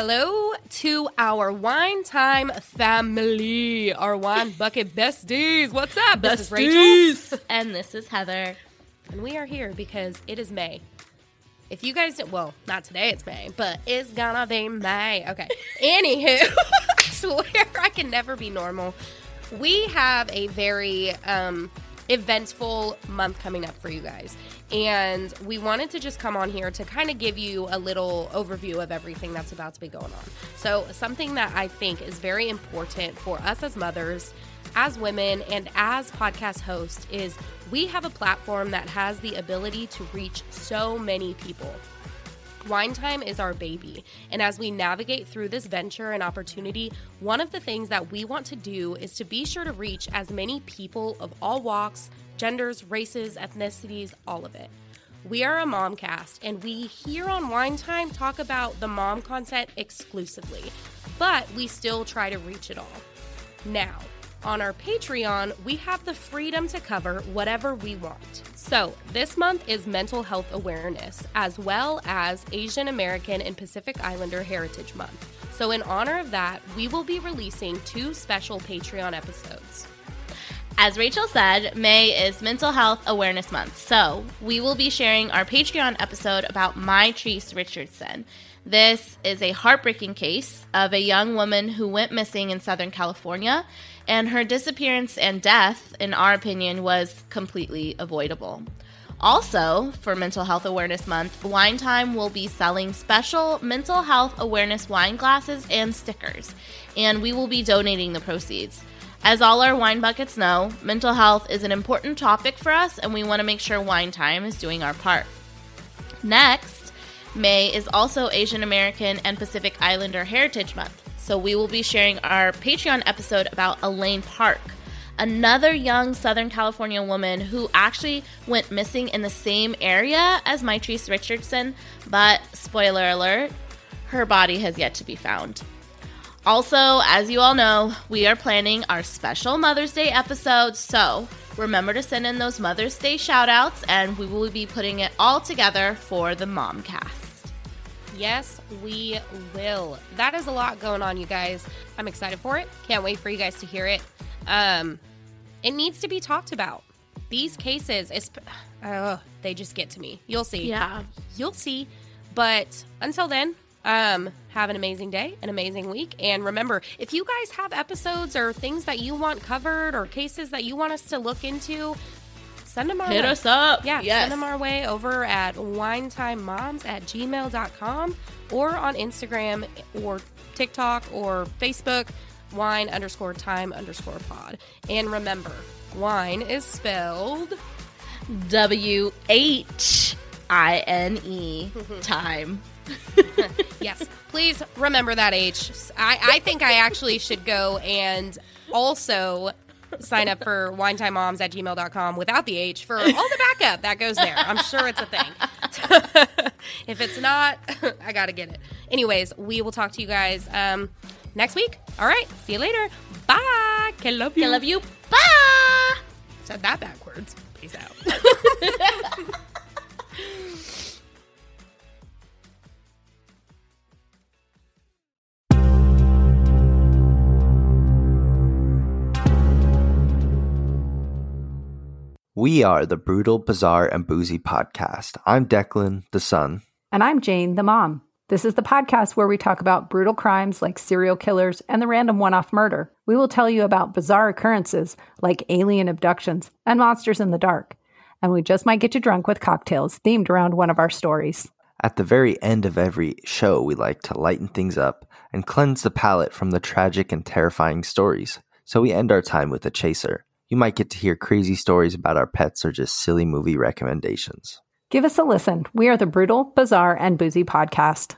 Hello to our Whine Time family, our wine bucket besties. What's up? This is Rachel. and this is Heather. And we are here because it is May. If you guys, well, not today, it's May, but it's gonna be May. Okay. Anywho, I swear I can never be normal. We have a very um, eventful month coming up for you guys. And we wanted to just come on here to kind of give you a little overview of everything that's about to be going on. So, something that I think is very important for us as mothers, as women, and as podcast hosts is we have a platform that has the ability to reach so many people. Whine Time is our baby. And as we navigate through this venture and opportunity, one of the things that we want to do is to be sure to reach as many people of all walks, genders, races, ethnicities, all of it. We are a mom cast, and we here on Whine Time talk about the mom content exclusively, but we still try to reach it all. Now, on our Patreon, we have the freedom to cover whatever we want. So, this month is Mental Health Awareness, as well as Asian American and Pacific Islander Heritage Month. So, in honor of that, we will be releasing two special Patreon episodes. As Rachel said, May is Mental Health Awareness Month, so we will be sharing our Patreon episode about My Mitrice Richardson. This is a heartbreaking case of a young woman who went missing in Southern California, and her disappearance and death, in our opinion, was completely avoidable. Also, for Mental Health Awareness Month, Whine Time will be selling special mental health awareness wine glasses and stickers, and we will be donating the proceeds. As all our wine buckets know, mental health is an important topic for us, and we want to make sure Whine Time is doing our part. Next, May is also Asian American and Pacific Islander Heritage Month, so we will be sharing our Patreon episode about Elaine Park, another young Southern California woman who actually went missing in the same area as Mitrice Richardson, but spoiler alert, her body has yet to be found. Also, as you all know, we are planning our special Mother's Day episode, so remember to send in those Mother's Day shoutouts, and we will be putting it all together for the Momcast. Yes, we will. That is a lot going on, you guys. I'm excited for it. Can't wait for you guys to hear it. Um, it needs to be talked about. These cases, uh, they just get to me. You'll see. Yeah. You'll see. But until then, um, have an amazing day, an amazing week. And remember, if you guys have episodes or things that you want covered or cases that you want us to look into, send them our Hit way. us up. Yeah, yes. send them our way over at whinetimemoms at gmail.com or on Instagram or TikTok or Facebook, whine underscore time underscore pod. And remember, whine is spelled W H I N E time. yes, please remember that H. I, I think I actually should go and also sign up for winetimemoms at gmail.com without the H for all the backup that goes there. I'm sure it's a thing. if it's not, I got to get it. Anyways, we will talk to you guys um, next week. All right. See you later. Bye. I love you. I love you. Bye. Said that backwards. Peace out. We are the Brutal, Bizarre, and Boozy podcast. I'm Declan, the son. And I'm Jane, the mom. This is the podcast where we talk about brutal crimes like serial killers and the random one off murder. We will tell you about bizarre occurrences like alien abductions and monsters in the dark. And we just might get you drunk with cocktails themed around one of our stories. At the very end of every show, we like to lighten things up and cleanse the palate from the tragic and terrifying stories. So we end our time with a chaser. You might get to hear crazy stories about our pets or just silly movie recommendations. Give us a listen. We are the Brutal, Bizarre, and Boozy podcast.